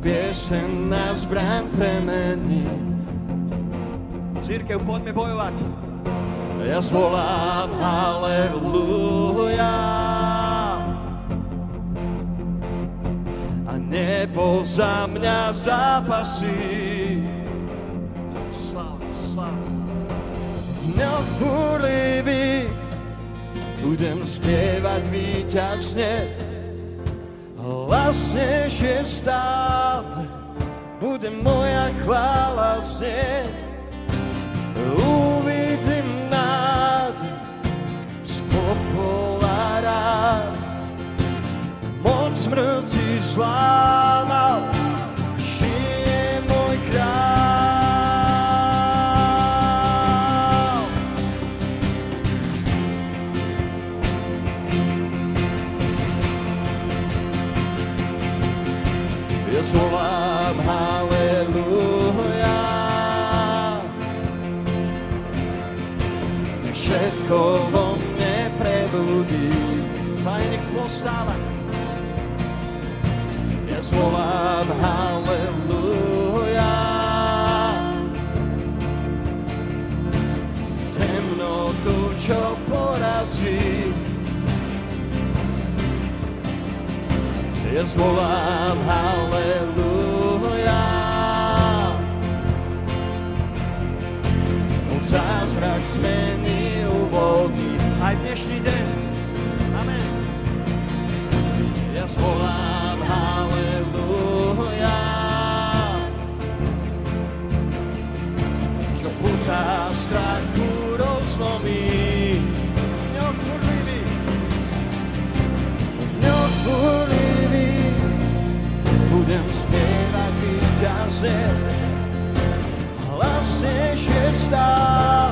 pieseň na zbraň premení. Církev, poďme bojovať. Ja zvolám haleluja. A nebo za mňa zapasí. Sláva, sláva. V dňoch burlivých budem spievať víťazne. Hlasnejšie stále bude moja chvála znieť. Uvidím nádej z popola raz. Moc smrti zlámal, všetko vo mne prebudí. Pane, nech postáva. Ja zvolám haleluja. Temnotu, čo porazí. Ja zvolám haleluja. Zázrak zmeny uvoľní aj dnešný deň. Amen. Ja zvolám haleluja. Čo putá strachu rozlomí. Dňoch burlivých dňoch burlivých budem spievať víťazne. Hlasnejšie stále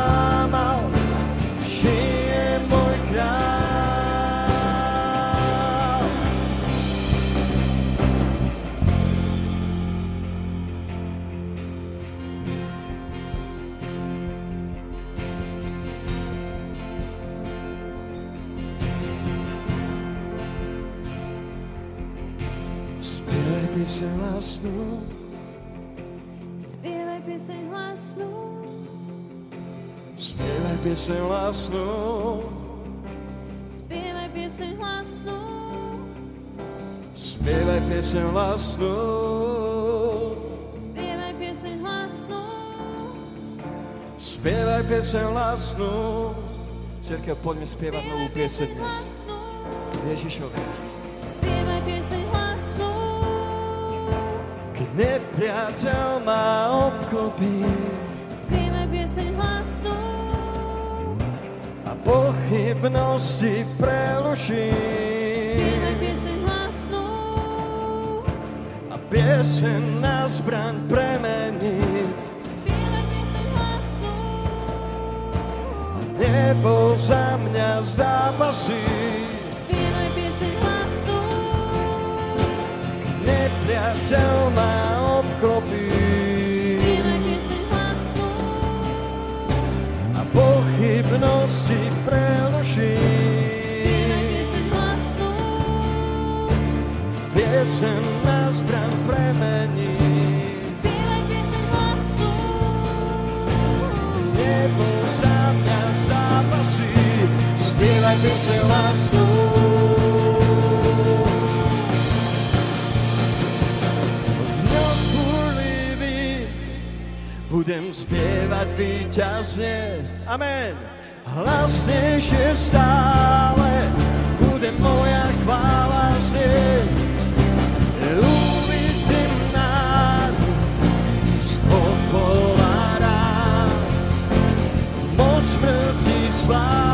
pieseň hlasnú, spievaj pieseň hlasnú, spievaj pieseň hlasnú, spievaj pieseň hlasnú, spievaj pieseň hlasnú. Cirkev, poďme spievať novú pieseň dnes. Ježišovi. spievaj pieseň hlasnú, Keď nepriateľ ma obklopí. Spievaj pieseň hlasnú, a pochybnosti preluší spievaj pieseň hlasnú, a pieseň na zbraň premení. Spievaj pieseň hlasnú, nebo za mňa zapasí. spievaj pieseň hlasnú, Nepriateľ ma obklopí víťazne. Amen. Hlasnejšie stále bude moja chvála znieť. Uvidím nádhu. Moc smrti sláva.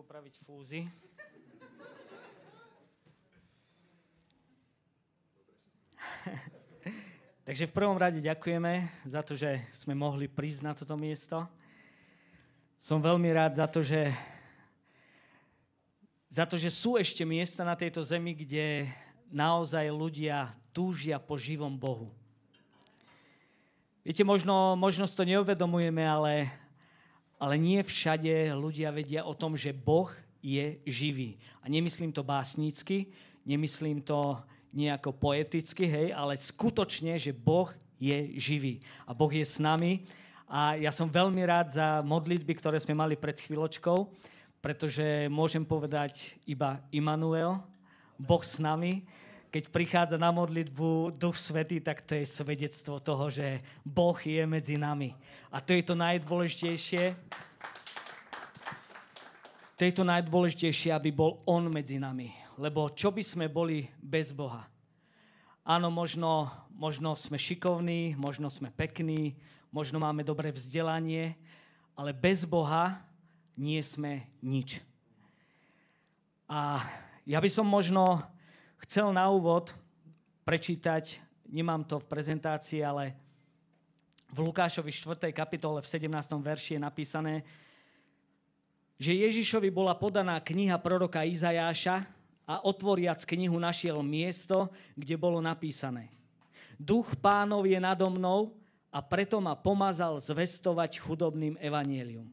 Trošku upraviť fúzy. Takže v prvom rade ďakujeme za to, že sme mohli prísť na toto miesto. Som veľmi rád za to, že, za to, že sú ešte miesta na tejto zemi, kde naozaj ľudia túžia po živom Bohu. Viete, možno, možno to neuvedomujeme, ale, ale nie všade ľudia vedia o tom, že Boh je živý. A nemyslím to básnicky, nemyslím to nejako poeticky, hej, ale skutočne, že Boh je živý. A Boh je s nami. A ja som veľmi rád za modlitby, ktoré sme mali pred chvíľočkou, pretože môžem povedať iba Immanuel, Boh s nami. Keď prichádza na modlitbu Duch Svetý, tak to je svedectvo toho, že Boh je medzi nami. A to je to najdôležitejšie. To je to najdôležitejšie, aby bol On medzi nami. Lebo čo by sme boli bez Boha? Áno, možno, možno sme šikovní, možno sme pekní, možno máme dobré vzdelanie, ale bez Boha nie sme nič. A ja by som možno chcel na úvod prečítať, nemám to v prezentácii, ale v Lukášovi 4. kapitole v 17. verši je napísané, že Ježišovi bola podaná kniha proroka Izajáša a otvoriac knihu našiel miesto, kde bolo napísané. Duch pánov je nado mnou a preto ma pomazal zvestovať chudobným evanielium.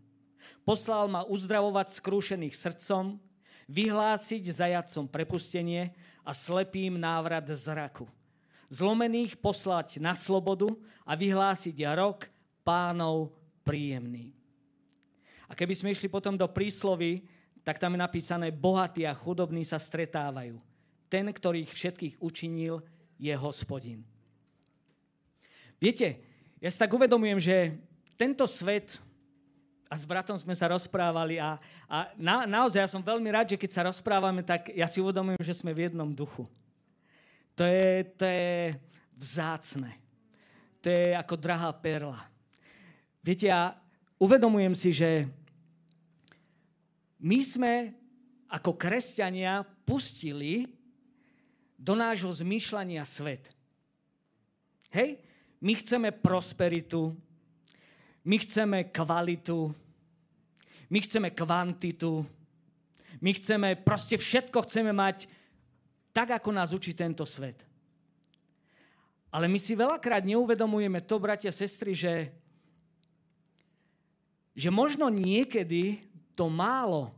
Poslal ma uzdravovať skrúšených srdcom, vyhlásiť zajacom prepustenie a slepým návrat zraku. Zlomených poslať na slobodu a vyhlásiť rok pánov príjemný. A keby sme išli potom do príslovy, tak tam je napísané, bohatí a chudobní sa stretávajú. Ten, ktorý ich všetkých učinil, je hospodin. Viete, ja si tak uvedomujem, že tento svet, a s bratom sme sa rozprávali a, a na, naozaj ja som veľmi rád, že keď sa rozprávame, tak ja si uvedomujem, že sme v jednom duchu. To je, to je vzácne. To je ako drahá perla. Viete, ja uvedomujem si, že my sme ako kresťania pustili do nášho zmýšľania svet. Hej? My chceme prosperitu, my chceme kvalitu, my chceme kvantitu, my chceme, proste všetko chceme mať tak, ako nás učí tento svet. Ale my si veľakrát neuvedomujeme to, bratia, sestry, že, že možno niekedy to málo,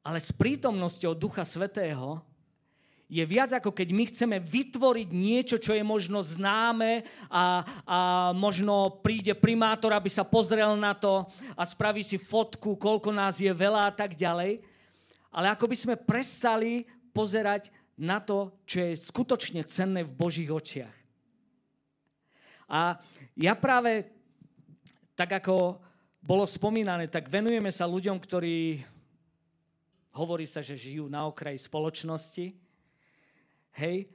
ale s prítomnosťou Ducha Svetého je viac ako keď my chceme vytvoriť niečo, čo je možno známe a, a možno príde primátor, aby sa pozrel na to a spraví si fotku, koľko nás je veľa a tak ďalej. Ale ako by sme prestali pozerať na to, čo je skutočne cenné v Božích očiach. A ja práve, tak ako bolo spomínané, tak venujeme sa ľuďom, ktorí hovorí sa, že žijú na okraji spoločnosti. Hej.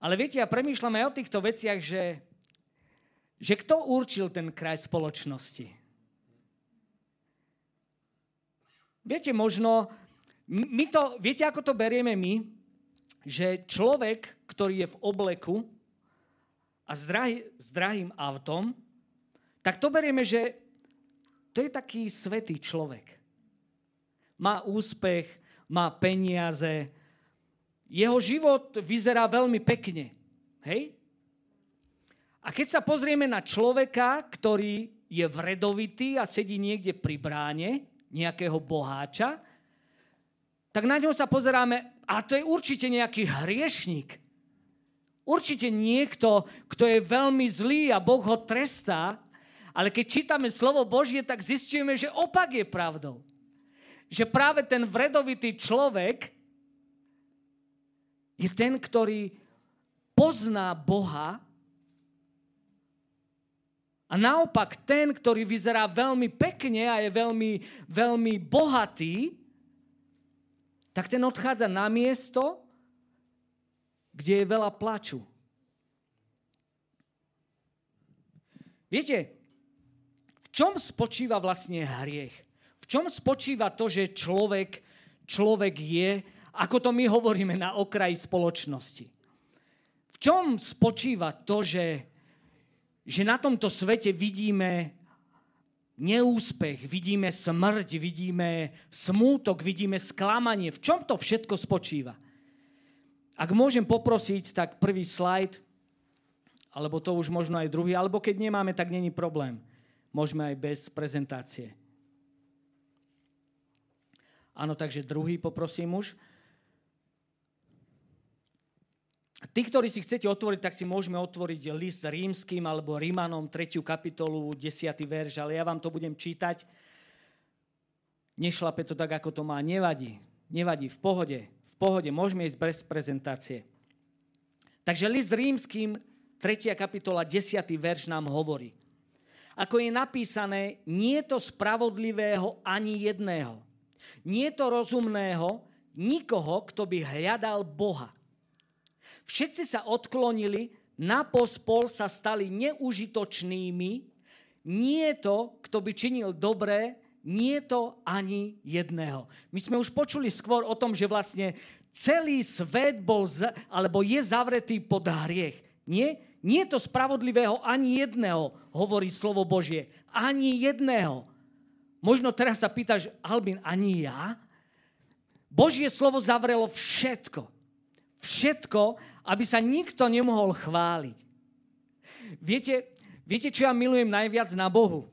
Ale viete, ja premýšľam aj o týchto veciach, že, že kto určil ten kraj spoločnosti? viete, možno, my to, viete, ako to berieme my? Že človek, ktorý je v obleku a s, drahý, s drahým autom, tak to berieme, že to je taký svetý človek. Má úspech, má peniaze, jeho život vyzerá veľmi pekne. Hej? A keď sa pozrieme na človeka, ktorý je vredovitý a sedí niekde pri bráne nejakého boháča, tak na ňo sa pozeráme, a to je určite nejaký hriešnik. Určite niekto, kto je veľmi zlý a Boh ho trestá, ale keď čítame slovo Božie, tak zistíme, že opak je pravdou. Že práve ten vredovitý človek je ten, ktorý pozná Boha a naopak ten, ktorý vyzerá veľmi pekne a je veľmi, veľmi bohatý, tak ten odchádza na miesto, kde je veľa plaču. Viete, v čom spočíva vlastne hriech? V čom spočíva to, že človek, človek je, ako to my hovoríme na okraji spoločnosti? V čom spočíva to, že, že na tomto svete vidíme neúspech, vidíme smrť, vidíme smútok, vidíme sklamanie. V čom to všetko spočíva? Ak môžem poprosiť, tak prvý slajd, alebo to už možno aj druhý, alebo keď nemáme, tak není problém. Môžeme aj bez prezentácie. Áno, takže druhý poprosím už. Tí, ktorí si chcete otvoriť, tak si môžeme otvoriť list rímským alebo Rímanom 3. kapitolu, 10. verš, ale ja vám to budem čítať. Nešlape to tak, ako to má. Nevadí. Nevadí. V pohode. V pohode. Môžeme ísť bez prezentácie. Takže list rímským, 3. kapitola, 10. verš nám hovorí. Ako je napísané, nie je to spravodlivého ani jedného. Nie je to rozumného nikoho, kto by hľadal Boha. Všetci sa odklonili, na pospol sa stali neužitočnými, nie to, kto by činil dobré, nie to ani jedného. My sme už počuli skôr o tom, že vlastne celý svet bol, alebo je zavretý pod hriech. Nie? Nie to spravodlivého ani jedného, hovorí slovo Božie. Ani jedného. Možno teraz sa pýtaš, Albin, ani ja? Božie slovo zavrelo všetko. Všetko, aby sa nikto nemohol chváliť. Viete, viete, čo ja milujem najviac na Bohu?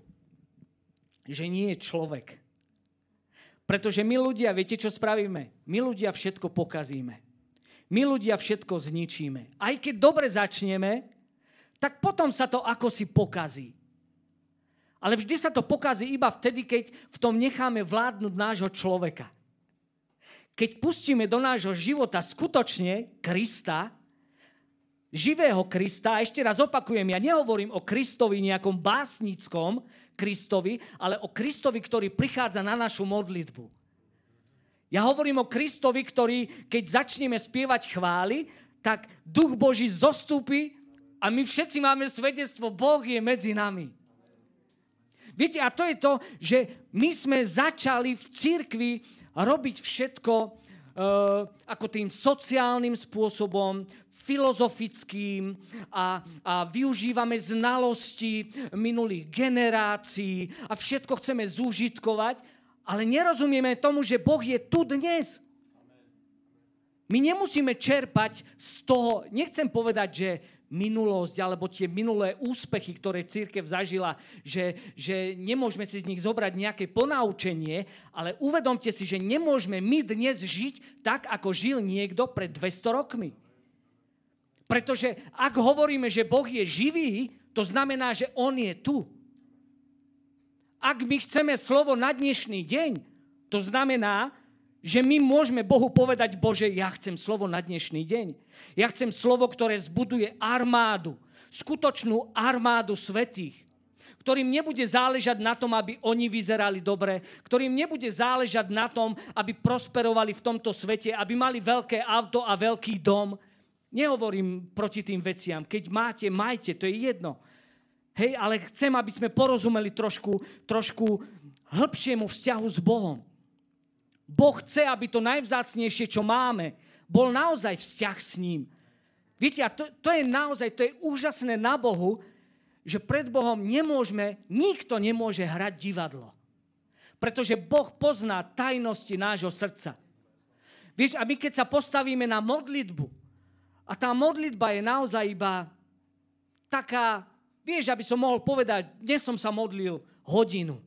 Že nie je človek. Pretože my ľudia, viete, čo spravíme? My ľudia všetko pokazíme. My ľudia všetko zničíme. Aj keď dobre začneme, tak potom sa to ako si pokazí. Ale vždy sa to pokazí iba vtedy, keď v tom necháme vládnuť nášho človeka keď pustíme do nášho života skutočne Krista, živého Krista, a ešte raz opakujem, ja nehovorím o Kristovi nejakom básnickom Kristovi, ale o Kristovi, ktorý prichádza na našu modlitbu. Ja hovorím o Kristovi, ktorý, keď začneme spievať chvály, tak Duch Boží zostúpi a my všetci máme svedectvo, Boh je medzi nami. Viete, a to je to, že my sme začali v cirkvi robiť všetko uh, ako tým sociálnym spôsobom, filozofickým a, a využívame znalosti minulých generácií a všetko chceme zúžitkovať, ale nerozumieme tomu, že Boh je tu dnes. My nemusíme čerpať z toho, nechcem povedať, že minulosť alebo tie minulé úspechy, ktoré církev zažila, že, že nemôžeme si z nich zobrať nejaké ponaučenie, ale uvedomte si, že nemôžeme my dnes žiť tak, ako žil niekto pred 200 rokmi. Pretože ak hovoríme, že Boh je živý, to znamená, že On je tu. Ak my chceme slovo na dnešný deň, to znamená, že my môžeme Bohu povedať, Bože, ja chcem slovo na dnešný deň. Ja chcem slovo, ktoré zbuduje armádu, skutočnú armádu svetých, ktorým nebude záležať na tom, aby oni vyzerali dobre, ktorým nebude záležať na tom, aby prosperovali v tomto svete, aby mali veľké auto a veľký dom. Nehovorím proti tým veciam. Keď máte, majte, to je jedno. Hej, ale chcem, aby sme porozumeli trošku, trošku hĺbšiemu vzťahu s Bohom. Boh chce, aby to najvzácnejšie, čo máme, bol naozaj vzťah s ním. Viete, a to, to je naozaj, to je úžasné na Bohu, že pred Bohom nemôžeme, nikto nemôže hrať divadlo. Pretože Boh pozná tajnosti nášho srdca. Vieš, a my keď sa postavíme na modlitbu, a tá modlitba je naozaj iba taká, vieš, aby som mohol povedať, dnes som sa modlil hodinu.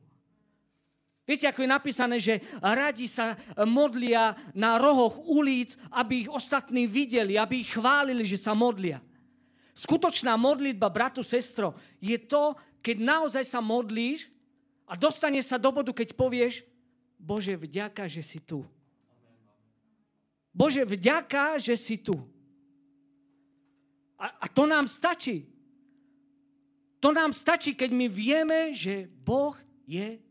Viete, ako je napísané, že radi sa modlia na rohoch ulic, aby ich ostatní videli, aby ich chválili, že sa modlia. Skutočná modlitba, bratu, sestro, je to, keď naozaj sa modlíš a dostane sa do bodu, keď povieš, Bože, vďaka, že si tu. Bože, vďaka, že si tu. A, a to nám stačí. To nám stačí, keď my vieme, že Boh je.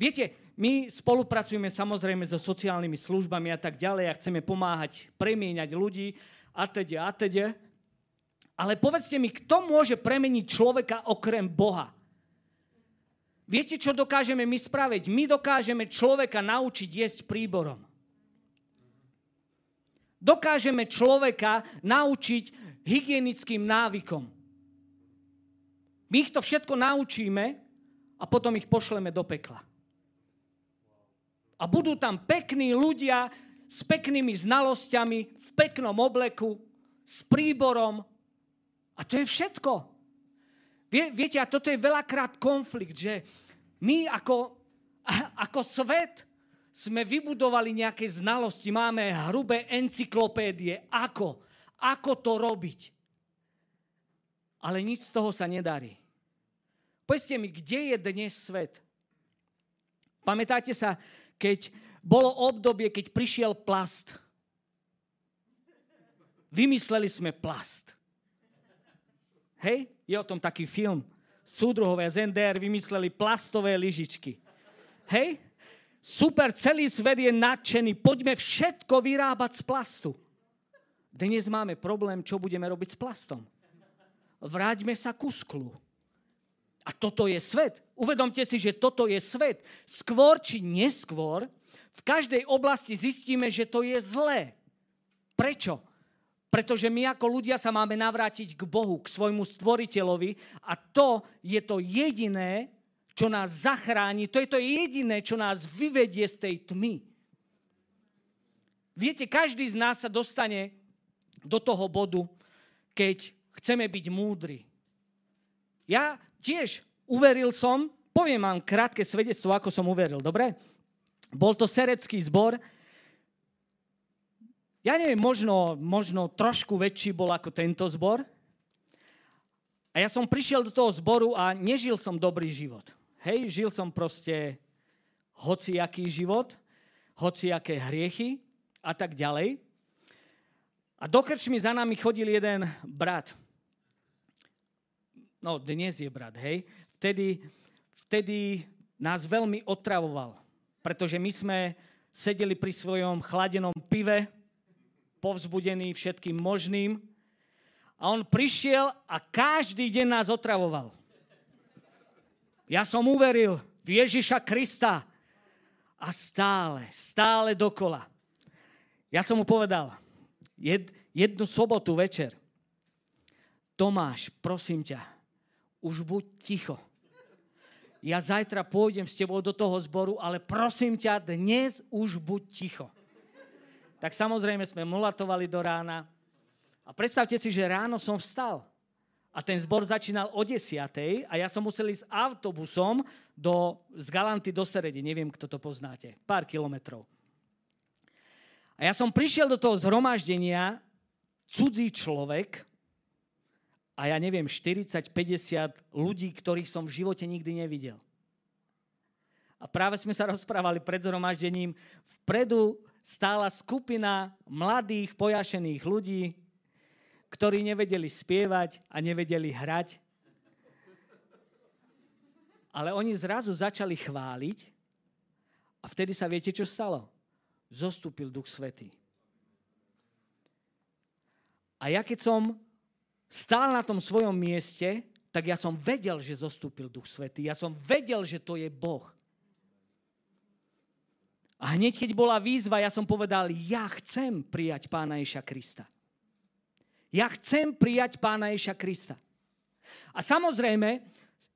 Viete, my spolupracujeme samozrejme so sociálnymi službami a tak ďalej a chceme pomáhať premieňať ľudí a teda a teda. Ale povedzte mi, kto môže premeniť človeka okrem Boha? Viete, čo dokážeme my spraviť? My dokážeme človeka naučiť jesť príborom. Dokážeme človeka naučiť hygienickým návykom. My ich to všetko naučíme a potom ich pošleme do pekla. A budú tam pekní ľudia s peknými znalosťami, v peknom obleku, s príborom. A to je všetko. Vie, viete, a toto je veľakrát konflikt, že my ako, ako svet sme vybudovali nejaké znalosti, máme hrubé encyklopédie, ako, ako to robiť. Ale nič z toho sa nedarí. Povedzte mi, kde je dnes svet? Pamätáte sa, keď bolo obdobie, keď prišiel plast. Vymysleli sme plast. Hej? Je o tom taký film. Súdruhové z NDR vymysleli plastové lyžičky. Hej? Super, celý svet je nadšený. Poďme všetko vyrábať z plastu. Dnes máme problém, čo budeme robiť s plastom. Vráťme sa ku sklu. A toto je svet. Uvedomte si, že toto je svet. Skôr či neskôr v každej oblasti zistíme, že to je zlé. Prečo? Pretože my ako ľudia sa máme navrátiť k Bohu, k svojmu stvoriteľovi a to je to jediné, čo nás zachráni, to je to jediné, čo nás vyvedie z tej tmy. Viete, každý z nás sa dostane do toho bodu, keď chceme byť múdri. Ja tiež uveril som, poviem vám krátke svedectvo, ako som uveril, dobre? Bol to serecký zbor. Ja neviem, možno, možno trošku väčší bol ako tento zbor. A ja som prišiel do toho zboru a nežil som dobrý život. Hej, žil som proste hociaký život, hociaké hriechy a tak ďalej. A do krčmy za nami chodil jeden brat no dnes je brat, hej, vtedy, vtedy nás veľmi otravoval, pretože my sme sedeli pri svojom chladenom pive, povzbudení všetkým možným a on prišiel a každý deň nás otravoval. Ja som uveril v Ježiša Krista a stále, stále dokola. Ja som mu povedal, jed, jednu sobotu večer, Tomáš, prosím ťa, už buď ticho. Ja zajtra pôjdem s tebou do toho zboru, ale prosím ťa, dnes už buď ticho. Tak samozrejme sme mulatovali do rána. A predstavte si, že ráno som vstal. A ten zbor začínal o 10. a ja som musel ísť autobusom do, z Galanty do Seredy. Neviem, kto to poznáte. Pár kilometrov. A ja som prišiel do toho zhromaždenia, cudzí človek, a ja neviem, 40-50 ľudí, ktorých som v živote nikdy nevidel. A práve sme sa rozprávali pred zhromaždením. Vpredu stála skupina mladých, pojašených ľudí, ktorí nevedeli spievať a nevedeli hrať. Ale oni zrazu začali chváliť a vtedy sa viete, čo stalo? Zostúpil Duch Svetý. A ja keď som stál na tom svojom mieste, tak ja som vedel, že zostúpil Duch Svetý. Ja som vedel, že to je Boh. A hneď, keď bola výzva, ja som povedal, ja chcem prijať pána Ježa Krista. Ja chcem prijať pána Ježa Krista. A samozrejme,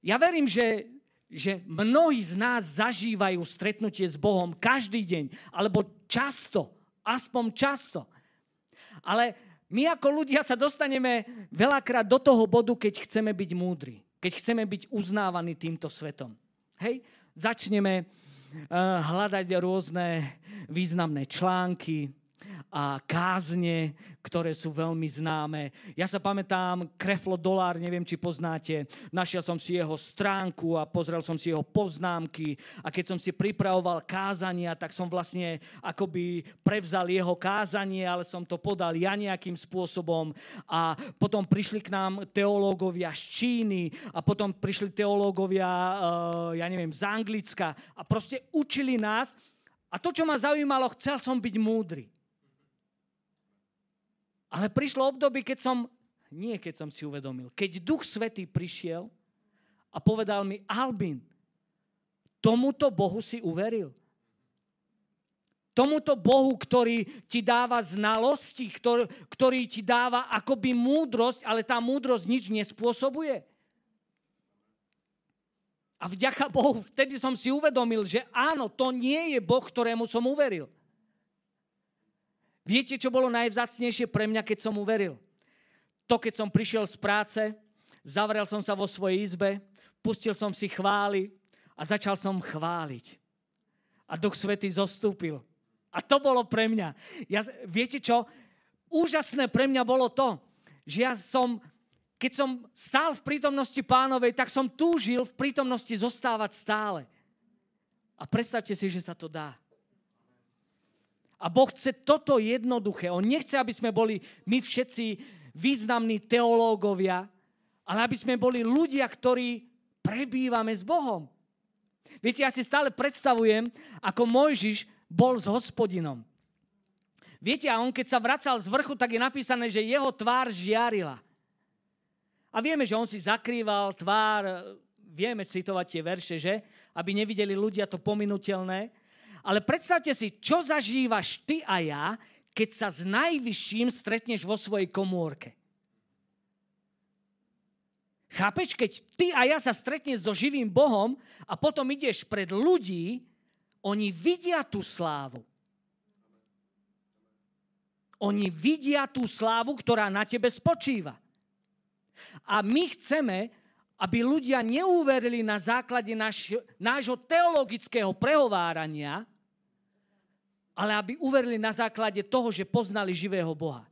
ja verím, že, že mnohí z nás zažívajú stretnutie s Bohom každý deň, alebo často, aspoň často. Ale my ako ľudia sa dostaneme veľakrát do toho bodu, keď chceme byť múdri, keď chceme byť uznávaní týmto svetom. Hej? Začneme uh, hľadať rôzne významné články, a kázne, ktoré sú veľmi známe. Ja sa pamätám, Kreflo Dolár, neviem, či poznáte, našiel som si jeho stránku a pozrel som si jeho poznámky a keď som si pripravoval kázania, tak som vlastne akoby prevzal jeho kázanie, ale som to podal ja nejakým spôsobom a potom prišli k nám teológovia z Číny a potom prišli teológovia, eh, ja neviem, z Anglicka a proste učili nás a to, čo ma zaujímalo, chcel som byť múdry. Ale prišlo obdobie, keď som, nie keď som si uvedomil, keď Duch Svetý prišiel a povedal mi, Albin, tomuto Bohu si uveril. Tomuto Bohu, ktorý ti dáva znalosti, ktorý, ktorý ti dáva akoby múdrosť, ale tá múdrosť nič nespôsobuje. A vďaka Bohu, vtedy som si uvedomil, že áno, to nie je Boh, ktorému som uveril. Viete, čo bolo najvzácnejšie pre mňa, keď som uveril? To, keď som prišiel z práce, zavrel som sa vo svojej izbe, pustil som si chvály a začal som chváliť. A Duch Svetý zostúpil. A to bolo pre mňa. Ja, viete čo? Úžasné pre mňa bolo to, že ja som, keď som stál v prítomnosti pánovej, tak som túžil v prítomnosti zostávať stále. A predstavte si, že sa to dá. A Boh chce toto jednoduché. On nechce, aby sme boli my všetci významní teológovia, ale aby sme boli ľudia, ktorí prebývame s Bohom. Viete, ja si stále predstavujem, ako Mojžiš bol s hospodinom. Viete, a on keď sa vracal z vrchu, tak je napísané, že jeho tvár žiarila. A vieme, že on si zakrýval tvár, vieme citovať tie verše, že? Aby nevideli ľudia to pominutelné. Ale predstavte si, čo zažívaš ty a ja, keď sa s najvyšším stretneš vo svojej komórke. Chápeš, keď ty a ja sa stretneš so živým Bohom a potom ideš pred ľudí, oni vidia tú slávu. Oni vidia tú slávu, ktorá na tebe spočíva. A my chceme, aby ľudia neuverili na základe náš, nášho teologického prehovárania, ale aby uverili na základe toho, že poznali živého Boha.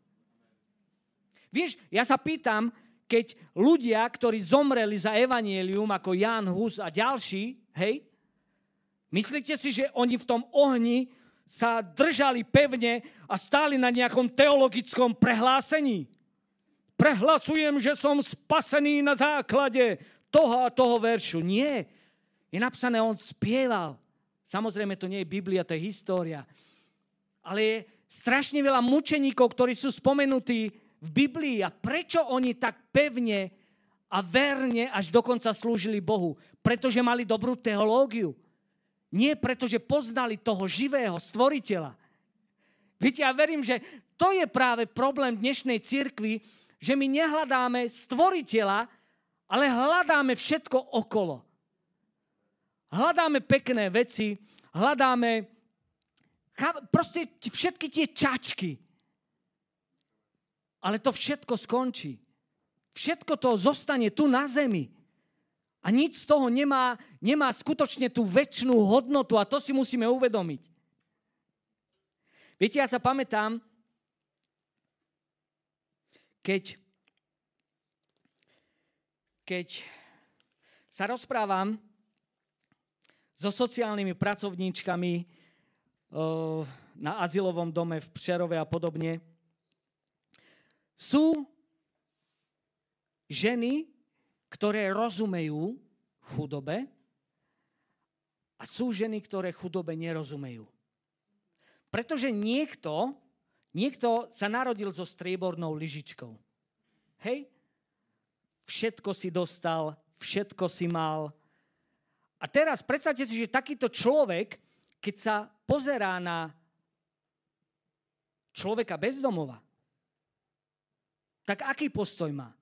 Vieš, ja sa pýtam, keď ľudia, ktorí zomreli za evanielium, ako Jan Hus a ďalší, hej, myslíte si, že oni v tom ohni sa držali pevne a stáli na nejakom teologickom prehlásení? Prehlasujem, že som spasený na základe toho a toho veršu. Nie. Je napsané, on spieval. Samozrejme, to nie je Biblia, to je história ale je strašne veľa mučeníkov, ktorí sú spomenutí v Biblii. A prečo oni tak pevne a verne až dokonca slúžili Bohu? Pretože mali dobrú teológiu. Nie preto, že poznali toho živého stvoriteľa. Viete, ja verím, že to je práve problém dnešnej cirkvi, že my nehľadáme stvoriteľa, ale hľadáme všetko okolo. Hľadáme pekné veci, hľadáme Proste všetky tie čačky. Ale to všetko skončí. Všetko to zostane tu na zemi. A nič z toho nemá, nemá skutočne tú väčšinu hodnotu a to si musíme uvedomiť. Viete, ja sa pamätám, keď, keď sa rozprávam so sociálnymi pracovníčkami, na azylovom dome v Pšerove a podobne. Sú ženy, ktoré rozumejú chudobe a sú ženy, ktoré chudobe nerozumejú. Pretože niekto, niekto sa narodil so striebornou lyžičkou. Hej? Všetko si dostal, všetko si mal. A teraz predstavte si, že takýto človek, keď sa pozerá na človeka bezdomova, tak aký postoj má?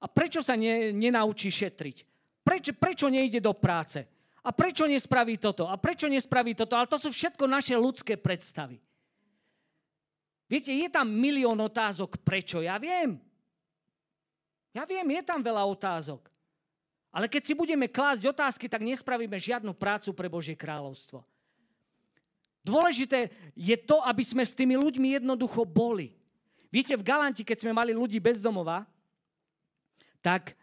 A prečo sa ne, nenaučí šetriť? Prečo, prečo nejde do práce? A prečo nespraví toto? A prečo nespraví toto? Ale to sú všetko naše ľudské predstavy. Viete, je tam milión otázok, prečo? Ja viem. Ja viem, je tam veľa otázok. Ale keď si budeme klásť otázky, tak nespravíme žiadnu prácu pre Božie kráľovstvo. Dôležité je to, aby sme s tými ľuďmi jednoducho boli. Viete, v Galanti, keď sme mali ľudí bez domova, tak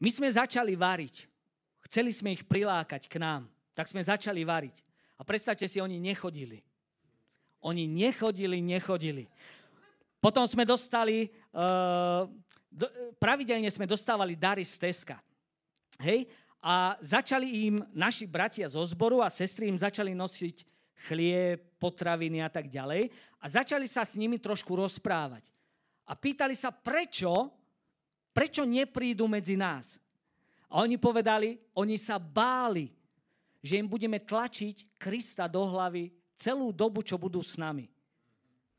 my sme začali variť. Chceli sme ich prilákať k nám. Tak sme začali variť. A predstavte si, oni nechodili. Oni nechodili, nechodili. Potom sme dostali, uh, do, pravidelne sme dostávali dary z Teska. Hej? A začali im naši bratia zo zboru a sestry im začali nosiť chlieb, potraviny a tak ďalej. A začali sa s nimi trošku rozprávať. A pýtali sa, prečo, prečo neprídu medzi nás. A oni povedali, oni sa báli, že im budeme tlačiť Krista do hlavy celú dobu, čo budú s nami.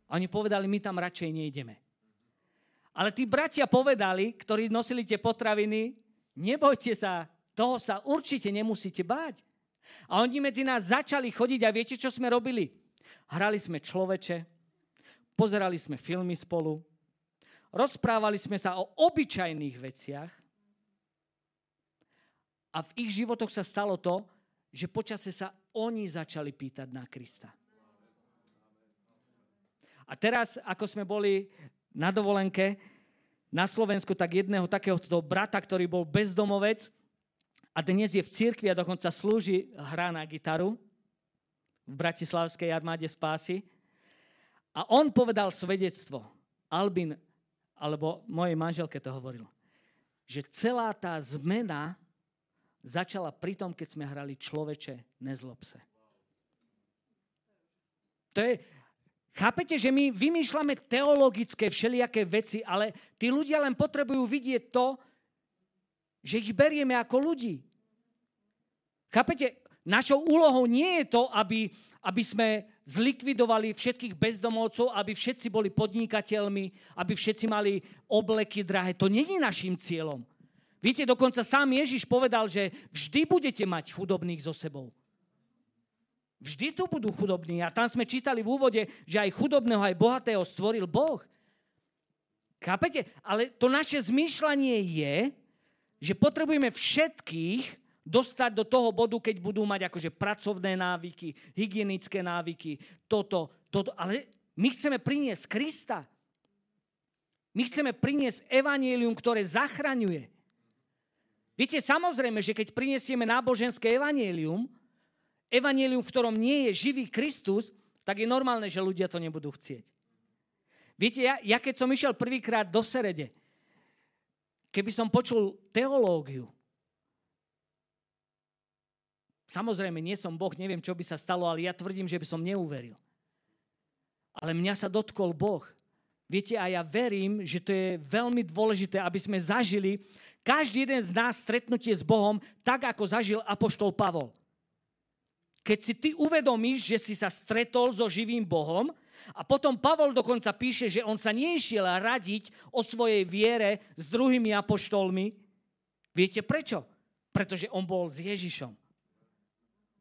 A oni povedali, my tam radšej nejdeme. Ale tí bratia povedali, ktorí nosili tie potraviny, Nebojte sa, toho sa určite nemusíte báť. A oni medzi nás začali chodiť a viete, čo sme robili? Hrali sme človeče, pozerali sme filmy spolu, rozprávali sme sa o obyčajných veciach a v ich životoch sa stalo to, že počase sa oni začali pýtať na Krista. A teraz, ako sme boli na dovolenke, na Slovensku tak jedného takéhoto brata, ktorý bol bezdomovec a dnes je v cirkvi a dokonca slúži, hrá na gitaru v Bratislavskej armáde spásy. A on povedal svedectvo. Albin, alebo mojej manželke to hovoril, že celá tá zmena začala pri tom, keď sme hrali človeče, nezlob se. To je, Chápete, že my vymýšľame teologické všelijaké veci, ale tí ľudia len potrebujú vidieť to, že ich berieme ako ľudí. Chápete, našou úlohou nie je to, aby, aby sme zlikvidovali všetkých bezdomovcov, aby všetci boli podnikateľmi, aby všetci mali obleky drahé. To je našim cieľom. Viete, dokonca sám Ježiš povedal, že vždy budete mať chudobných so sebou. Vždy tu budú chudobní. A tam sme čítali v úvode, že aj chudobného, aj bohatého stvoril Boh. Chápete? Ale to naše zmýšľanie je, že potrebujeme všetkých dostať do toho bodu, keď budú mať akože pracovné návyky, hygienické návyky, toto, toto. Ale my chceme priniesť Krista. My chceme priniesť evanielium, ktoré zachraňuje. Viete, samozrejme, že keď prinesieme náboženské evanielium, evanelium, v ktorom nie je živý Kristus, tak je normálne, že ľudia to nebudú chcieť. Viete, ja, ja keď som išiel prvýkrát do Serede, keby som počul teológiu, samozrejme, nie som Boh, neviem, čo by sa stalo, ale ja tvrdím, že by som neuveril. Ale mňa sa dotkol Boh. Viete, a ja verím, že to je veľmi dôležité, aby sme zažili každý jeden z nás stretnutie s Bohom tak, ako zažil Apoštol Pavol. Keď si ty uvedomíš, že si sa stretol so živým Bohom a potom Pavol dokonca píše, že on sa nešiel radiť o svojej viere s druhými apoštolmi. Viete prečo? Pretože on bol s Ježišom.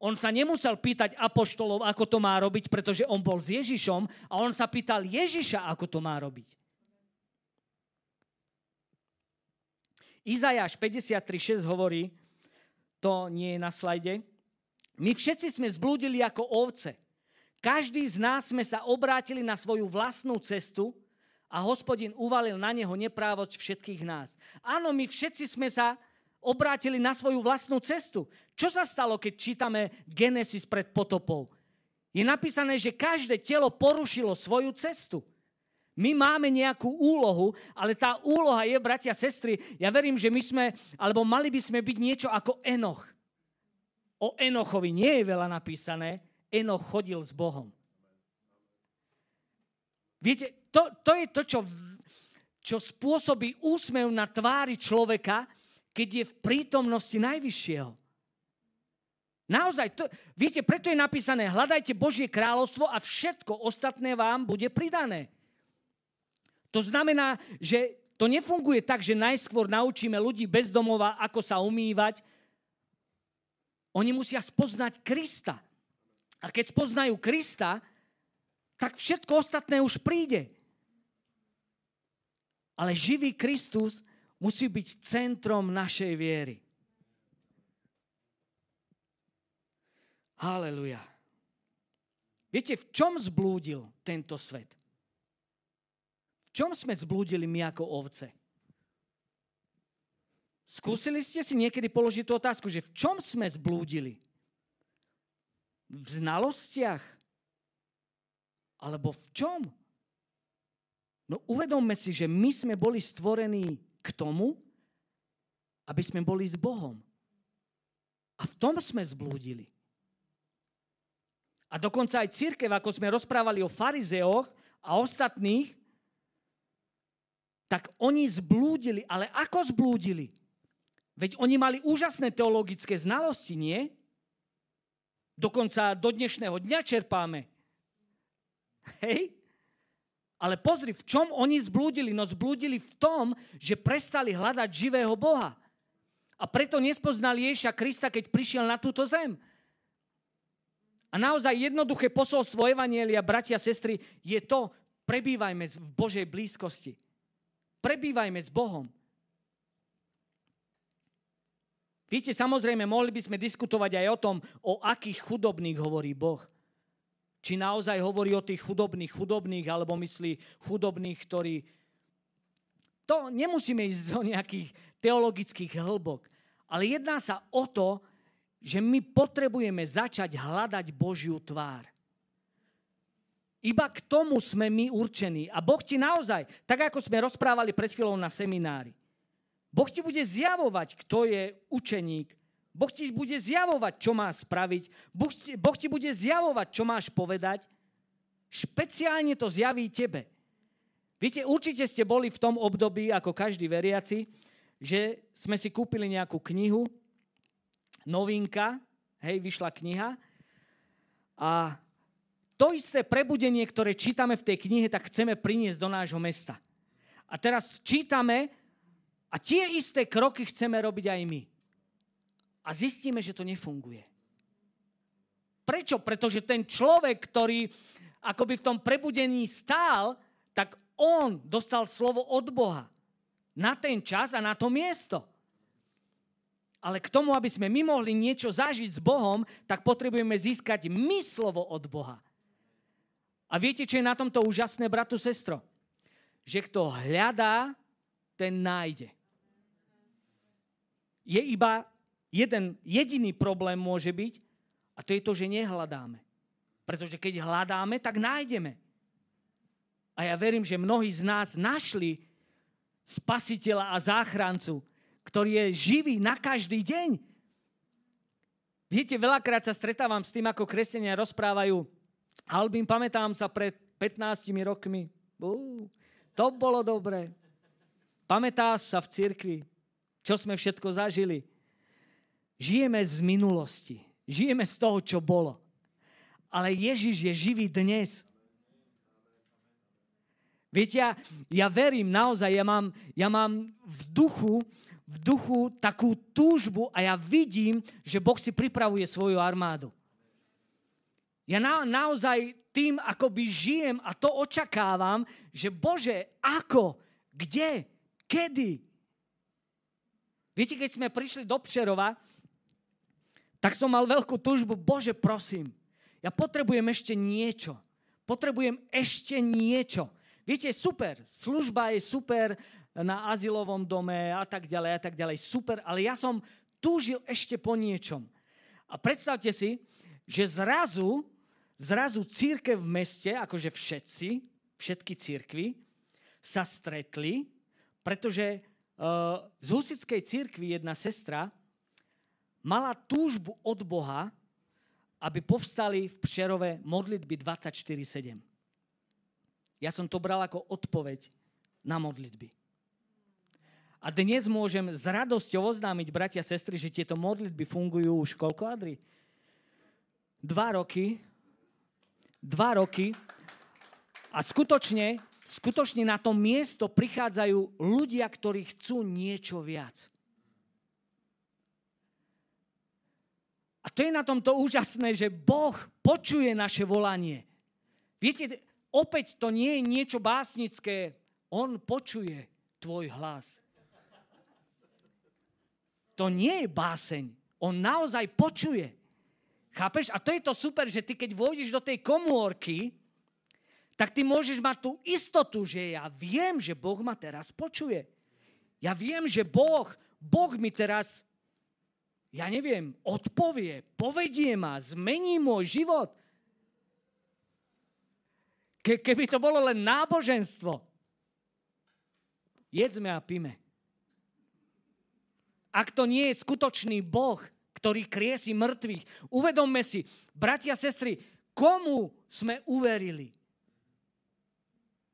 On sa nemusel pýtať apoštolov, ako to má robiť, pretože on bol s Ježišom a on sa pýtal Ježiša, ako to má robiť. Izajáš 53.6 hovorí, to nie je na slajde, my všetci sme zblúdili ako ovce. Každý z nás sme sa obrátili na svoju vlastnú cestu a hospodin uvalil na neho neprávosť všetkých nás. Áno, my všetci sme sa obrátili na svoju vlastnú cestu. Čo sa stalo, keď čítame Genesis pred potopou? Je napísané, že každé telo porušilo svoju cestu. My máme nejakú úlohu, ale tá úloha je, bratia, sestry, ja verím, že my sme, alebo mali by sme byť niečo ako Enoch. O Enochovi nie je veľa napísané. Enoch chodil s Bohom. Viete, to, to je to, čo, čo spôsobí úsmev na tvári človeka, keď je v prítomnosti Najvyššieho. Naozaj, to, viete, preto je napísané, hľadajte Božie kráľovstvo a všetko ostatné vám bude pridané. To znamená, že to nefunguje tak, že najskôr naučíme ľudí bezdomova, ako sa umývať. Oni musia spoznať Krista. A keď spoznajú Krista, tak všetko ostatné už príde. Ale živý Kristus musí byť centrom našej viery. Haleluja. Viete, v čom zblúdil tento svet? V čom sme zblúdili my ako ovce? Skúsili ste si niekedy položiť tú otázku, že v čom sme zblúdili? V znalostiach? Alebo v čom? No uvedomme si, že my sme boli stvorení k tomu, aby sme boli s Bohom. A v tom sme zblúdili. A dokonca aj církev, ako sme rozprávali o farizeoch a ostatných, tak oni zblúdili. Ale ako zblúdili? Veď oni mali úžasné teologické znalosti, nie? Dokonca do dnešného dňa čerpáme. Hej? Ale pozri, v čom oni zblúdili? No zblúdili v tom, že prestali hľadať živého Boha. A preto nespoznali Ježa Krista, keď prišiel na túto zem. A naozaj jednoduché posolstvo Evanielia, bratia sestry, je to, prebývajme v Božej blízkosti. Prebývajme s Bohom. Viete, samozrejme, mohli by sme diskutovať aj o tom, o akých chudobných hovorí Boh. Či naozaj hovorí o tých chudobných chudobných, alebo myslí chudobných, ktorí... To nemusíme ísť do nejakých teologických hĺbok. Ale jedná sa o to, že my potrebujeme začať hľadať Božiu tvár. Iba k tomu sme my určení. A Boh ti naozaj, tak ako sme rozprávali pred chvíľou na seminári, Boh ti bude zjavovať, kto je učeník. Boh ti bude zjavovať, čo má spraviť. Boh ti, boh ti bude zjavovať, čo máš povedať. Špeciálne to zjaví tebe. Viete, určite ste boli v tom období, ako každý veriaci, že sme si kúpili nejakú knihu novinka, hej, vyšla kniha. A to isté prebudenie, ktoré čítame v tej knihe, tak chceme priniesť do nášho mesta. A teraz čítame a tie isté kroky chceme robiť aj my. A zistíme, že to nefunguje. Prečo? Pretože ten človek, ktorý akoby v tom prebudení stál, tak on dostal slovo od Boha na ten čas a na to miesto. Ale k tomu, aby sme my mohli niečo zažiť s Bohom, tak potrebujeme získať my slovo od Boha. A viete, čo je na tomto úžasné, bratu, sestro? Že kto hľadá, ten nájde. Je iba jeden jediný problém môže byť, a to je to, že nehľadáme. Pretože keď hľadáme, tak nájdeme. A ja verím, že mnohí z nás našli spasiteľa a záchrancu, ktorý je živý na každý deň. Viete, veľakrát sa stretávam s tým, ako kresenia rozprávajú. Albín, pamätám sa pred 15 rokmi. Uh, to bolo dobre. Pamätá sa v cirkvi, čo sme všetko zažili. Žijeme z minulosti. Žijeme z toho, čo bolo. Ale Ježiš je živý dnes. Viete, ja, ja verím naozaj, ja mám, ja mám v duchu v duchu takú túžbu a ja vidím, že Boh si pripravuje svoju armádu. Ja na, naozaj tým akoby žijem a to očakávam, že Bože, ako, kde, kedy. Viete, keď sme prišli do Pšerova, tak som mal veľkú túžbu, Bože, prosím, ja potrebujem ešte niečo. Potrebujem ešte niečo. Viete, super, služba je super, na azylovom dome a tak ďalej a tak ďalej. Super, ale ja som túžil ešte po niečom. A predstavte si, že zrazu, zrazu církev v meste, akože všetci, všetky církvy, sa stretli, pretože z husickej církvy jedna sestra mala túžbu od Boha, aby povstali v Pšerove modlitby 24-7. Ja som to bral ako odpoveď na modlitby. A dnes môžem s radosťou oznámiť, bratia a sestry, že tieto modlitby fungujú už koľko, Adri? dva roky, dva roky a skutočne, skutočne na to miesto prichádzajú ľudia, ktorí chcú niečo viac. A to je na tomto úžasné, že Boh počuje naše volanie. Viete, opäť to nie je niečo básnické. On počuje tvoj hlas. To nie je báseň. On naozaj počuje. Chápeš? A to je to super, že ty keď vôjdeš do tej komórky, tak ty môžeš mať tú istotu, že ja viem, že Boh ma teraz počuje. Ja viem, že Boh, Boh mi teraz ja neviem, odpovie, povedie ma, zmení môj život. Ke, keby to bolo len náboženstvo, jedzme a pime. Ak to nie je skutočný Boh, ktorý kriesi mŕtvych, uvedomme si, bratia a sestry, komu sme uverili?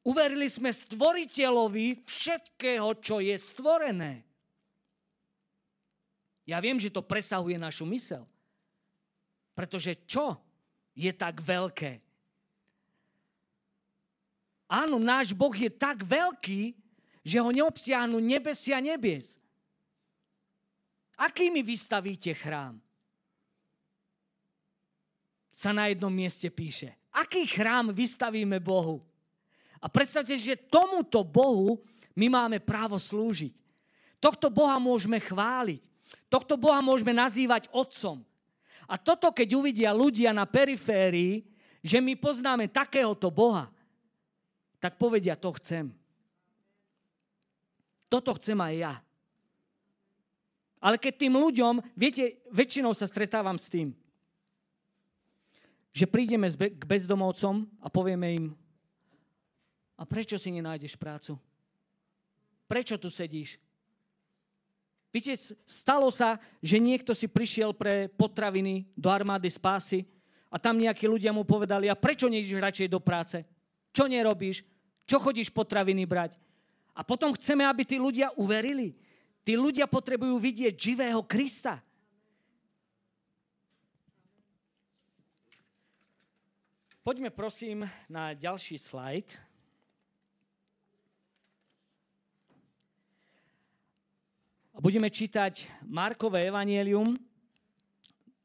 Uverili sme stvoriteľovi všetkého, čo je stvorené. Ja viem, že to presahuje našu mysel. Pretože čo je tak veľké? Áno, náš Boh je tak veľký, že ho neobsiahnu nebesia nebies. Akými vystavíte chrám? Sa na jednom mieste píše. Aký chrám vystavíme Bohu? A predstavte, že tomuto Bohu my máme právo slúžiť. Tohto Boha môžeme chváliť. Tohto Boha môžeme nazývať Otcom. A toto, keď uvidia ľudia na periférii, že my poznáme takéhoto Boha, tak povedia, to chcem. Toto chcem aj ja. Ale keď tým ľuďom, viete, väčšinou sa stretávam s tým, že prídeme k bezdomovcom a povieme im, a prečo si nenájdeš prácu? Prečo tu sedíš? Viete, stalo sa, že niekto si prišiel pre potraviny do armády spásy a tam nejakí ľudia mu povedali, a prečo nejdeš radšej do práce? Čo nerobíš? Čo chodíš potraviny brať? A potom chceme, aby tí ľudia uverili. Tí ľudia potrebujú vidieť živého Krista. Poďme prosím na ďalší slajd. A budeme čítať Markové evanielium,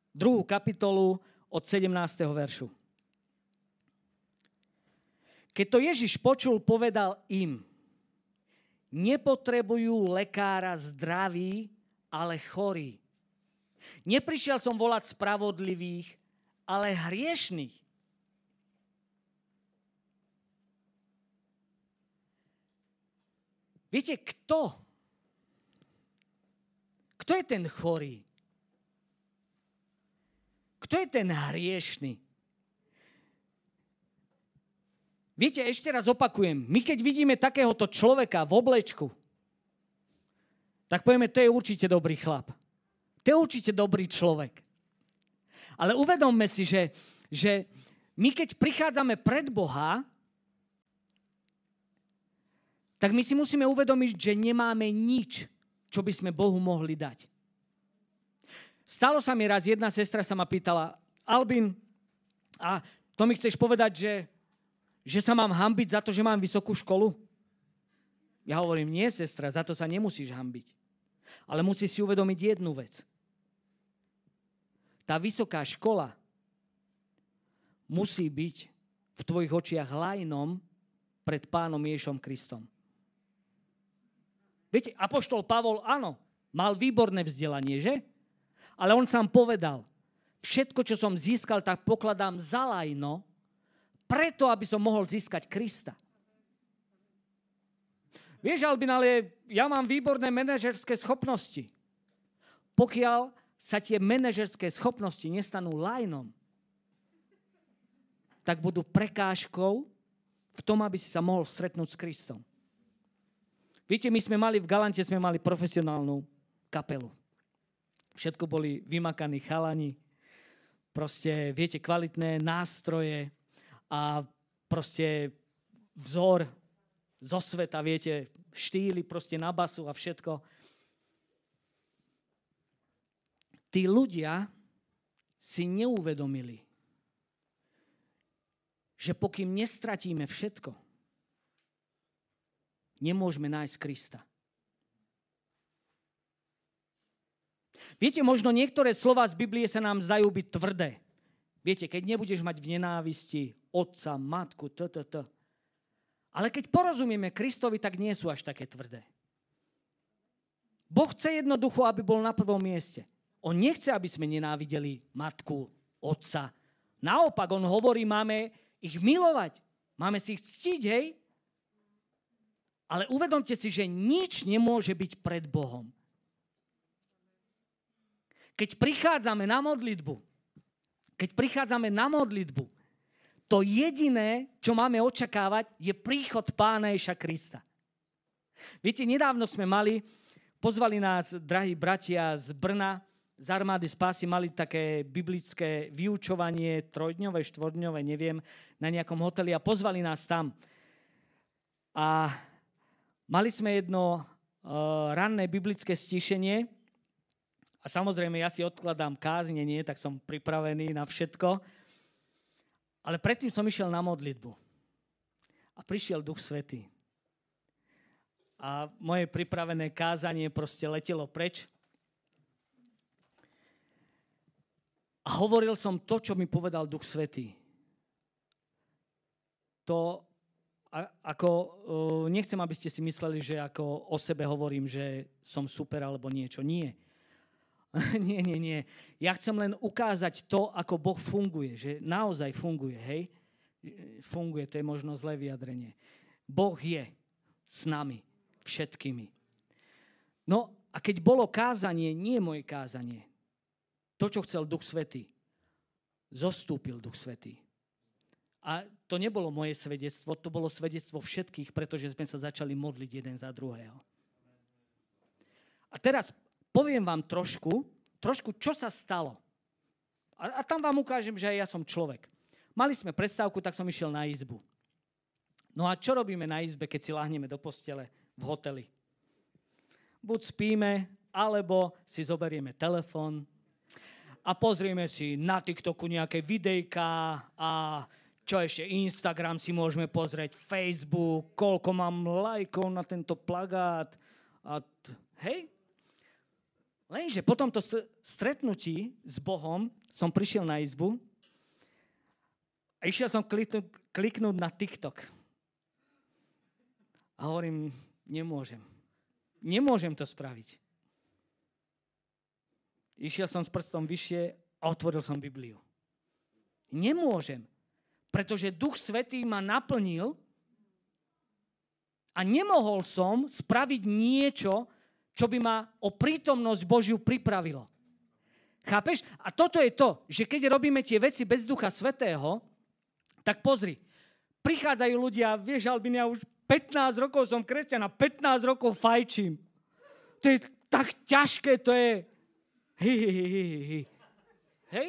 druhú kapitolu od 17. veršu. Keď to Ježiš počul, povedal im, nepotrebujú lekára zdraví, ale chorí. Neprišiel som volať spravodlivých, ale hriešných. Viete, kto kto je ten chorý? Kto je ten hriešný? Viete, ešte raz opakujem, my keď vidíme takéhoto človeka v oblečku, tak povieme, to je určite dobrý chlap. To je určite dobrý človek. Ale uvedomme si, že, že my keď prichádzame pred Boha, tak my si musíme uvedomiť, že nemáme nič, čo by sme Bohu mohli dať. Stalo sa mi raz, jedna sestra sa ma pýtala, Albin, a to mi chceš povedať, že, že sa mám hambiť za to, že mám vysokú školu? Ja hovorím, nie, sestra, za to sa nemusíš hambiť. Ale musíš si uvedomiť jednu vec. Tá vysoká škola musí byť v tvojich očiach lajnom pred pánom Ježom Kristom. Viete, Apoštol Pavol, áno, mal výborné vzdelanie, že? Ale on sám povedal, všetko, čo som získal, tak pokladám za lajno, preto, aby som mohol získať Krista. Vieš, Albin, ale ja mám výborné manažerské schopnosti. Pokiaľ sa tie manažerské schopnosti nestanú lajnom, tak budú prekážkou v tom, aby si sa mohol stretnúť s Kristom. Viete, my sme mali v Galante, sme mali profesionálnu kapelu. Všetko boli vymakaní chalani, proste, viete, kvalitné nástroje a proste vzor zo sveta, viete, štýly proste na basu a všetko. Tí ľudia si neuvedomili, že pokým nestratíme všetko, nemôžeme nájsť Krista. Viete, možno niektoré slova z Biblie sa nám zdajú byť tvrdé. Viete, keď nebudeš mať v nenávisti otca, matku, t, t, t. Ale keď porozumieme Kristovi, tak nie sú až také tvrdé. Boh chce jednoducho, aby bol na prvom mieste. On nechce, aby sme nenávideli matku, otca. Naopak, on hovorí, máme ich milovať. Máme si ich ctiť, hej? Ale uvedomte si, že nič nemôže byť pred Bohom. Keď prichádzame na modlitbu, keď prichádzame na modlitbu, to jediné, čo máme očakávať, je príchod Pána Ježa Krista. Viete, nedávno sme mali, pozvali nás, drahí bratia z Brna, z armády spásy mali také biblické vyučovanie, trojdňové, štvordňové, neviem, na nejakom hoteli a pozvali nás tam. A mali sme jedno uh, ranné biblické stíšenie, a samozrejme, ja si odkladám káznenie, tak som pripravený na všetko. Ale predtým som išiel na modlitbu. A prišiel Duch Svetý. A moje pripravené kázanie proste letelo preč. A hovoril som to, čo mi povedal Duch Svetý. To, ako, nechcem, aby ste si mysleli, že ako o sebe hovorím, že som super alebo niečo. Nie. nie, nie, nie. Ja chcem len ukázať to, ako Boh funguje. Že naozaj funguje, hej? Funguje, to je možno zlé vyjadrenie. Boh je s nami, všetkými. No a keď bolo kázanie, nie moje kázanie, to, čo chcel Duch Svetý, zostúpil Duch Svetý. A to nebolo moje svedectvo, to bolo svedectvo všetkých, pretože sme sa začali modliť jeden za druhého. A teraz poviem vám trošku, trošku, čo sa stalo. A, a tam vám ukážem, že aj ja som človek. Mali sme prestávku, tak som išiel na izbu. No a čo robíme na izbe, keď si láhneme do postele v hoteli? Buď spíme, alebo si zoberieme telefón a pozrieme si na TikToku nejaké videjka a čo ešte, Instagram si môžeme pozrieť, Facebook, koľko mám lajkov na tento plagát. A t- hej, Lenže po tomto stretnutí s Bohom som prišiel na izbu a išiel som kliknúť, kliknúť na TikTok. A hovorím, nemôžem. Nemôžem to spraviť. Išiel som s prstom vyššie a otvoril som Bibliu. Nemôžem, pretože Duch Svetý ma naplnil a nemohol som spraviť niečo, čo by ma o prítomnosť Božiu pripravilo. Chápeš? A toto je to, že keď robíme tie veci bez Ducha Svetého, tak pozri, prichádzajú ľudia, vieš, Albin, ja už 15 rokov som kresťan a 15 rokov fajčím. To je tak ťažké, to je... Hi, hi, hi, hi. Hej?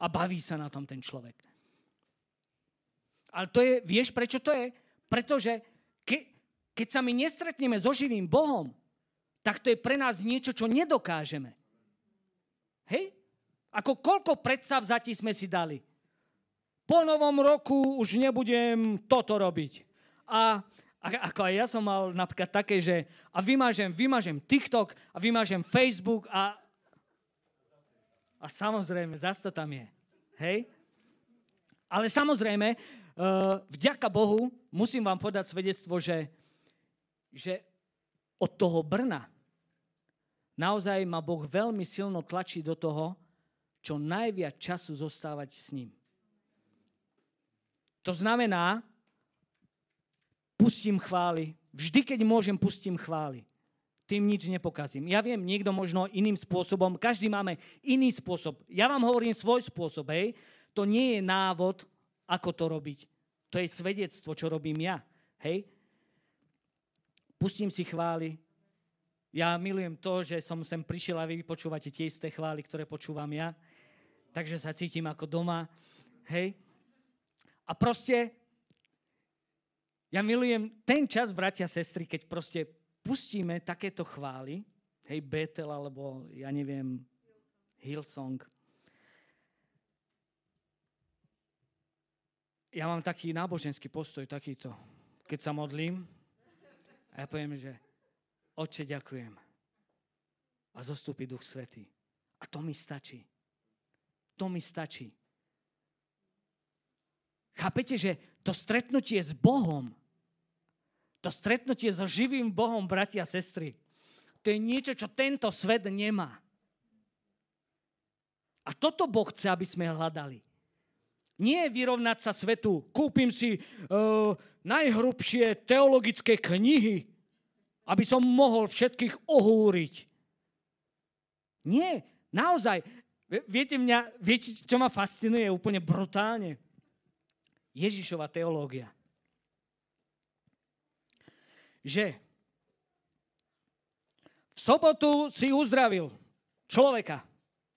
A baví sa na tom ten človek. Ale to je, vieš prečo to je? Pretože ke, keď sa my nestretneme so živým Bohom, tak to je pre nás niečo, čo nedokážeme. Hej? Ako koľko predstavzatí sme si dali. Po novom roku už nebudem toto robiť. A ako aj ja som mal napríklad také, že a vymažem, vymažem TikTok a vymažem Facebook a a samozrejme, zase to tam je. Hej? Ale samozrejme, vďaka Bohu musím vám podať svedectvo, že, že od toho Brna. Naozaj ma Boh veľmi silno tlačí do toho, čo najviac času zostávať s ním. To znamená, pustím chvály. Vždy, keď môžem, pustím chvály. Tým nič nepokazím. Ja viem, niekto možno iným spôsobom, každý máme iný spôsob. Ja vám hovorím svoj spôsob, hej. To nie je návod, ako to robiť. To je svedectvo, čo robím ja. Hej pustím si chvály. Ja milujem to, že som sem prišiel a vy počúvate tie isté chvály, ktoré počúvam ja. Takže sa cítim ako doma. Hej. A proste ja milujem ten čas, bratia a sestry, keď proste pustíme takéto chvály, hej, Betel, alebo ja neviem, Hillsong. Ja mám taký náboženský postoj, takýto. Keď sa modlím, a ja poviem, že Otče, ďakujem. A zostúpi Duch Svetý. A to mi stačí. To mi stačí. Chápete, že to stretnutie s Bohom, to stretnutie so živým Bohom, bratia a sestry, to je niečo, čo tento svet nemá. A toto Boh chce, aby sme hľadali. Nie vyrovnať sa svetu. Kúpim si uh, najhrubšie teologické knihy, aby som mohol všetkých ohúriť. Nie, naozaj. Viete, mňa, viete, čo ma fascinuje úplne brutálne? Ježišova teológia. Že v sobotu si uzdravil človeka.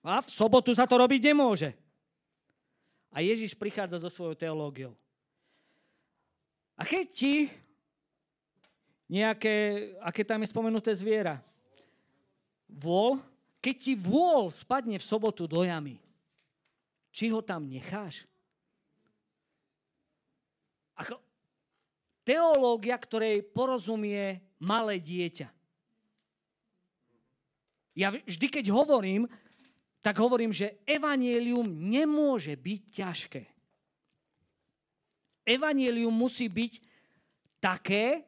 A v sobotu sa to robiť nemôže. A Ježiš prichádza so svojou teológiou. A keď ti nejaké, aké tam je spomenuté zviera, vôľ, keď ti vôľ spadne v sobotu do jamy, či ho tam necháš? Ako teológia, ktorej porozumie malé dieťa. Ja vždy, keď hovorím, tak hovorím, že evanielium nemôže byť ťažké. Evanielium musí byť také,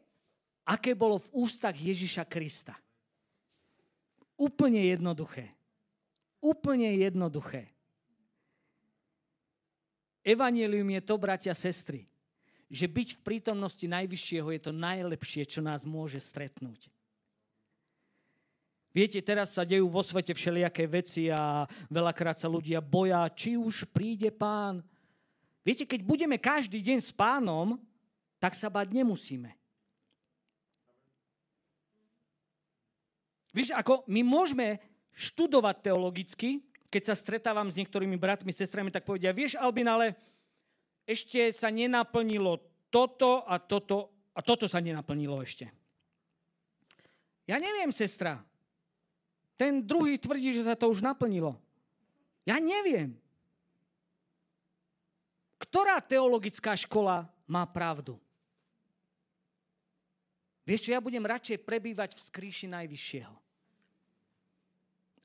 aké bolo v ústach Ježiša Krista. Úplne jednoduché. Úplne jednoduché. Evangelium je to, bratia sestry, že byť v prítomnosti Najvyššieho je to najlepšie, čo nás môže stretnúť. Viete, teraz sa dejú vo svete všelijaké veci a veľakrát sa ľudia boja, či už príde pán. Viete, keď budeme každý deň s pánom, tak sa bať nemusíme. Víš, ako my môžeme študovať teologicky, keď sa stretávam s niektorými bratmi, sestrami, tak povedia, vieš, Albin, ale ešte sa nenaplnilo toto a toto a toto sa nenaplnilo ešte. Ja neviem, sestra, ten druhý tvrdí, že sa to už naplnilo. Ja neviem. Ktorá teologická škola má pravdu? Vieš čo, ja budem radšej prebývať v skríši Najvyššieho.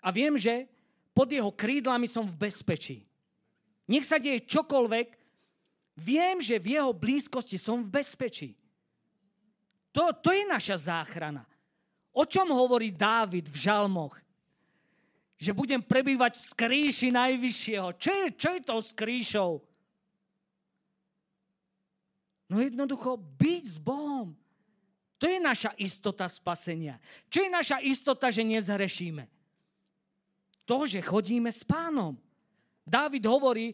A viem, že pod jeho krídlami som v bezpečí. Nech sa deje čokoľvek, viem, že v jeho blízkosti som v bezpečí. To, to je naša záchrana. O čom hovorí Dávid v žalmoch? Že budem prebývať v skríši najvyššieho. Čo je, čo je to skríšou? No jednoducho byť s Bohom. To je naša istota spasenia. Čo je naša istota, že nezhrešíme? To, že chodíme s pánom. Dávid hovorí,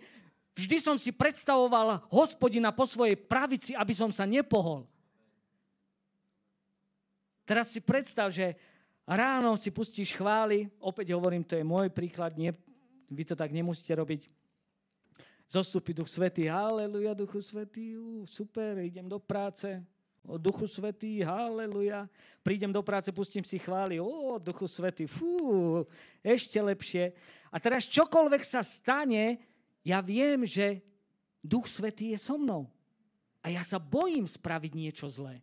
vždy som si predstavoval hospodina po svojej pravici, aby som sa nepohol. Teraz si predstav, že ráno si pustíš chvály, opäť hovorím, to je môj príklad, nie, vy to tak nemusíte robiť. Zostupí Duch Svetý, haleluja, Duchu Svetý, super, idem do práce, o Duchu Svetý, haleluja. Prídem do práce, pustím si chvály, o Duchu Svetý, fú, ešte lepšie. A teraz čokoľvek sa stane, ja viem, že Duch Svetý je so mnou. A ja sa bojím spraviť niečo zlé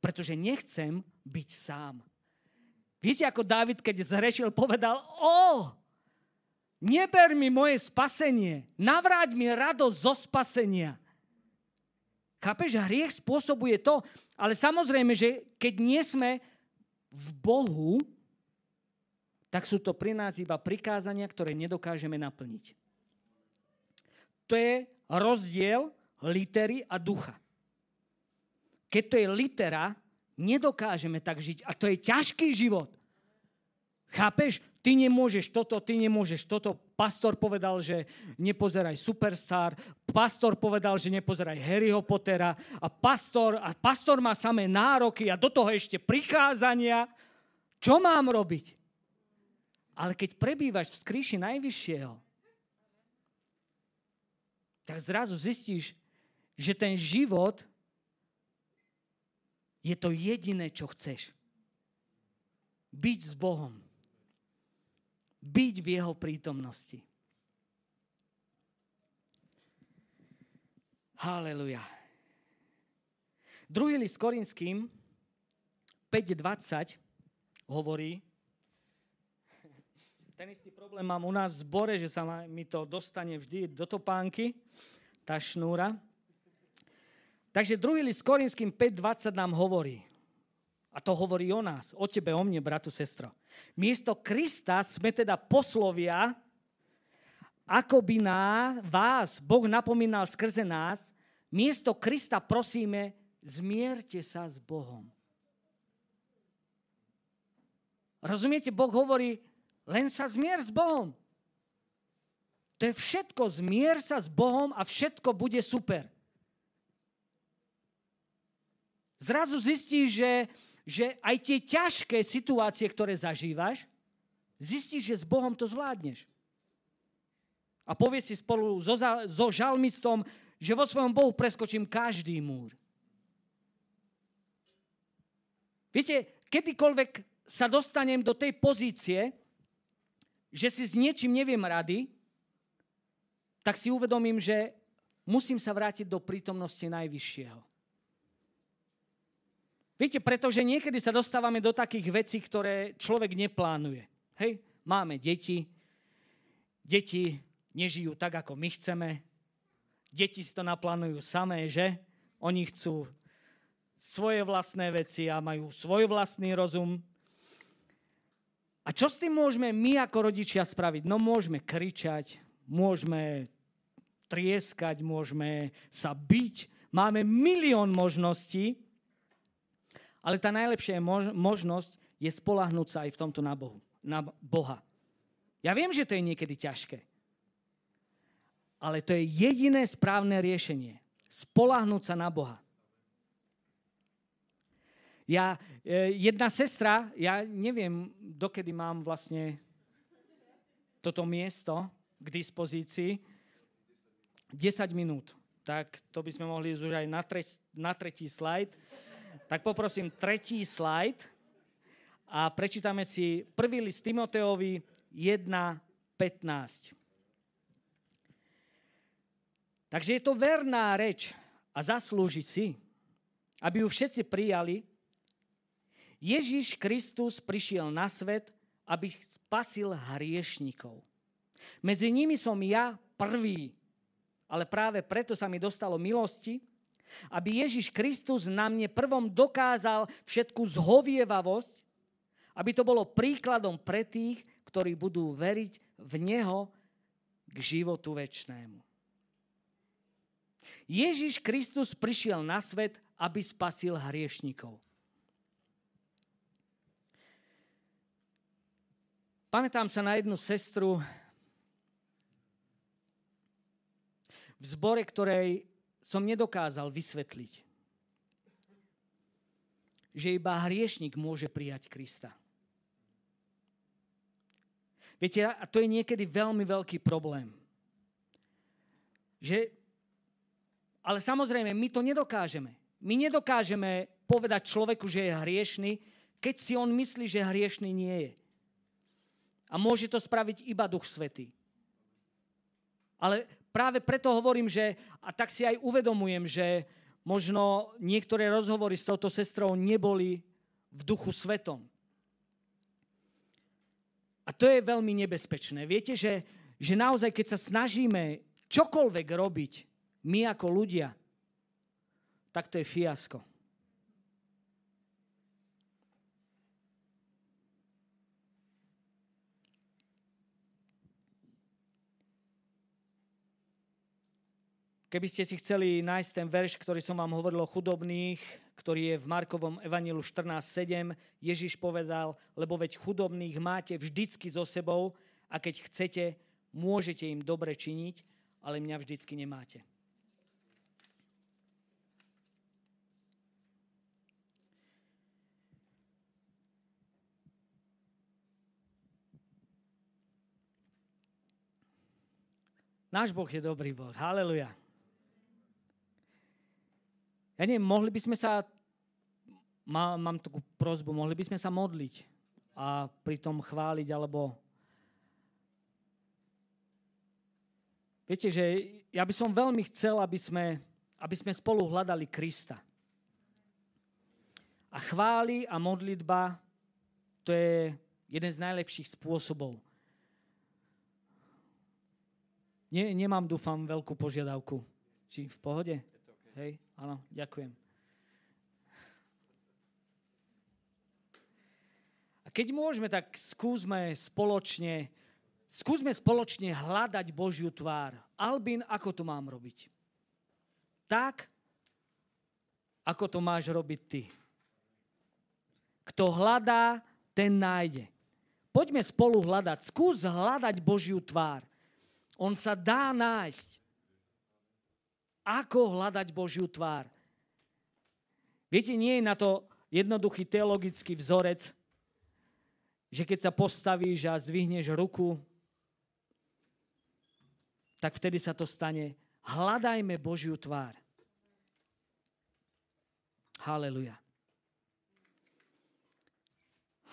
pretože nechcem byť sám. Viete, ako David, keď zhrešil, povedal, o, neber mi moje spasenie, navráť mi radosť zo spasenia. Chápeš, hriech spôsobuje to, ale samozrejme, že keď nie sme v Bohu, tak sú to pri nás iba prikázania, ktoré nedokážeme naplniť. To je rozdiel litery a ducha. Keď to je litera, nedokážeme tak žiť. A to je ťažký život. Chápeš? Ty nemôžeš toto, ty nemôžeš toto. Pastor povedal, že nepozeraj Superstar. Pastor povedal, že nepozeraj Harryho Pottera. A pastor, a pastor má samé nároky a do toho ešte prikázania. Čo mám robiť? Ale keď prebývaš v skríši Najvyššieho, tak zrazu zistíš, že ten život je to jediné, čo chceš. Byť s Bohom. Byť v Jeho prítomnosti. Haleluja. Druhý list Korinským 5.20 hovorí, ten istý problém mám u nás v zbore, že sa mi to dostane vždy do topánky, tá šnúra. Takže druhý list Korinským 5.20 nám hovorí, a to hovorí o nás, o tebe, o mne, bratu, sestro. Miesto Krista sme teda poslovia, ako by na vás Boh napomínal skrze nás, miesto Krista prosíme, zmierte sa s Bohom. Rozumiete, Boh hovorí, len sa zmier s Bohom. To je všetko, zmier sa s Bohom a všetko bude super. Zrazu zistíš, že, že aj tie ťažké situácie, ktoré zažívaš, zistíš, že s Bohom to zvládneš. A povie si spolu so, so žalmistom, že vo svojom Bohu preskočím každý múr. Viete, kedykoľvek sa dostanem do tej pozície, že si s niečím neviem rady, tak si uvedomím, že musím sa vrátiť do prítomnosti Najvyššieho. Viete, pretože niekedy sa dostávame do takých vecí, ktoré človek neplánuje. Hej, máme deti, deti nežijú tak, ako my chceme, deti si to naplánujú samé, že? Oni chcú svoje vlastné veci a majú svoj vlastný rozum. A čo s tým môžeme my ako rodičia spraviť? No môžeme kričať, môžeme trieskať, môžeme sa byť, máme milión možností, ale tá najlepšia mož- možnosť je spolahnúť sa aj v tomto na, Bohu, na Boha. Ja viem, že to je niekedy ťažké, ale to je jediné správne riešenie. Spolahnúť sa na Boha. Ja, e, jedna sestra, ja neviem, dokedy mám vlastne toto miesto k dispozícii, 10 minút. Tak to by sme mohli ísť už aj na, tre, na tretí slajd. Tak poprosím tretí slajd a prečítame si prvý list Timoteovi 1.15. Takže je to verná reč a zaslúži si, aby ju všetci prijali. Ježiš Kristus prišiel na svet, aby spasil hriešnikov. Medzi nimi som ja prvý, ale práve preto sa mi dostalo milosti, aby Ježiš Kristus na mne prvom dokázal všetku zhovievavosť, aby to bolo príkladom pre tých, ktorí budú veriť v Neho k životu väčšnému. Ježiš Kristus prišiel na svet, aby spasil hriešnikov. Pamätám sa na jednu sestru v zbore, ktorej som nedokázal vysvetliť, že iba hriešnik môže prijať Krista. Viete, a to je niekedy veľmi veľký problém. Že, ale samozrejme, my to nedokážeme. My nedokážeme povedať človeku, že je hriešný, keď si on myslí, že hriešný nie je. A môže to spraviť iba Duch Svetý. Ale práve preto hovorím, že, a tak si aj uvedomujem, že možno niektoré rozhovory s touto sestrou neboli v duchu svetom. A to je veľmi nebezpečné. Viete, že, že naozaj, keď sa snažíme čokoľvek robiť, my ako ľudia, tak to je fiasko. Keby ste si chceli nájsť ten verš, ktorý som vám hovoril o chudobných, ktorý je v Markovom evanilu 14.7, Ježiš povedal, lebo veď chudobných máte vždycky so sebou a keď chcete, môžete im dobre činiť, ale mňa vždycky nemáte. Náš Boh je dobrý Boh. Haleluja. Ja neviem, mohli by sme sa, má, mám takú prozbu, mohli by sme sa modliť a pritom chváliť, alebo... Viete, že ja by som veľmi chcel, aby sme, aby sme spolu hľadali Krista. A chvály a modlitba to je jeden z najlepších spôsobov. Nie, nemám, dúfam, veľkú požiadavku. Či v pohode? Hej, áno, ďakujem. A keď môžeme, tak skúsme spoločne, skúsme spoločne hľadať Božiu tvár. Albin, ako to mám robiť? Tak, ako to máš robiť ty. Kto hľadá, ten nájde. Poďme spolu hľadať. Skús hľadať Božiu tvár. On sa dá nájsť. Ako hľadať Božiu tvár? Viete, nie je na to jednoduchý teologický vzorec, že keď sa postavíš a zdvihneš ruku, tak vtedy sa to stane. Hľadajme Božiu tvár. Haleluja.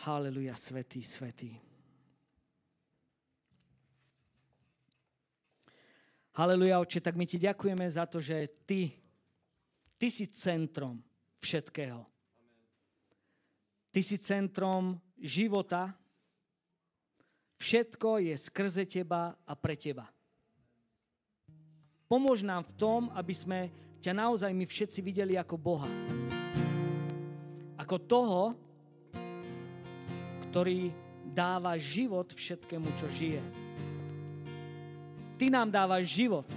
Haleluja, svetý, svetý. Haleluja, oče, tak my ti ďakujeme za to, že ty, ty si centrom všetkého. Ty si centrom života. Všetko je skrze teba a pre teba. Pomôž nám v tom, aby sme ťa naozaj my všetci videli ako Boha. Ako toho, ktorý dáva život všetkému, čo žije. Ty nám dávaš život.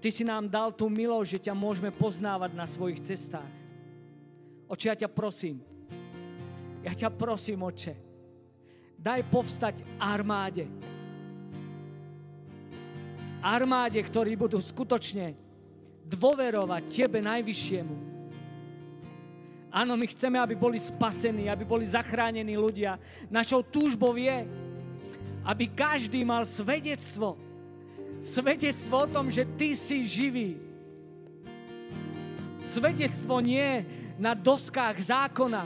Ty si nám dal tú milosť, že ťa môžeme poznávať na svojich cestách. Oče, ja ťa prosím. Ja ťa prosím, oče. Daj povstať armáde. Armáde, ktorí budú skutočne dôverovať Tebe najvyššiemu Áno, my chceme, aby boli spasení, aby boli zachránení ľudia. Našou túžbou je, aby každý mal svedectvo. Svedectvo o tom, že ty si živý. Svedectvo nie na doskách zákona,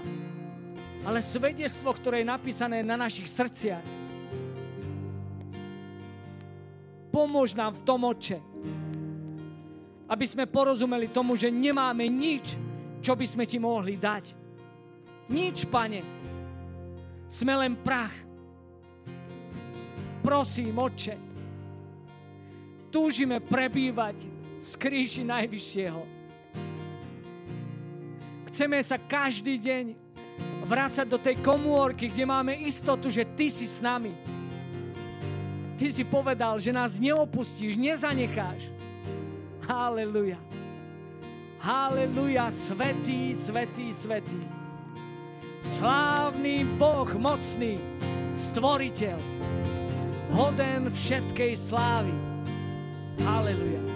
ale svedectvo, ktoré je napísané na našich srdciach. Pomôž nám v tom, Oče, aby sme porozumeli tomu, že nemáme nič, čo by sme ti mohli dať? Nič, pane. Sme len prach. Prosím, Otče, túžime prebývať v skríši Najvyššieho. Chceme sa každý deň vrácať do tej komórky, kde máme istotu, že Ty si s nami. Ty si povedal, že nás neopustíš, nezanecháš. Halleluja. Haleluja, svetý, svetý, svetý. Slávny Boh, mocný, stvoriteľ, hoden všetkej slávy. Haleluja.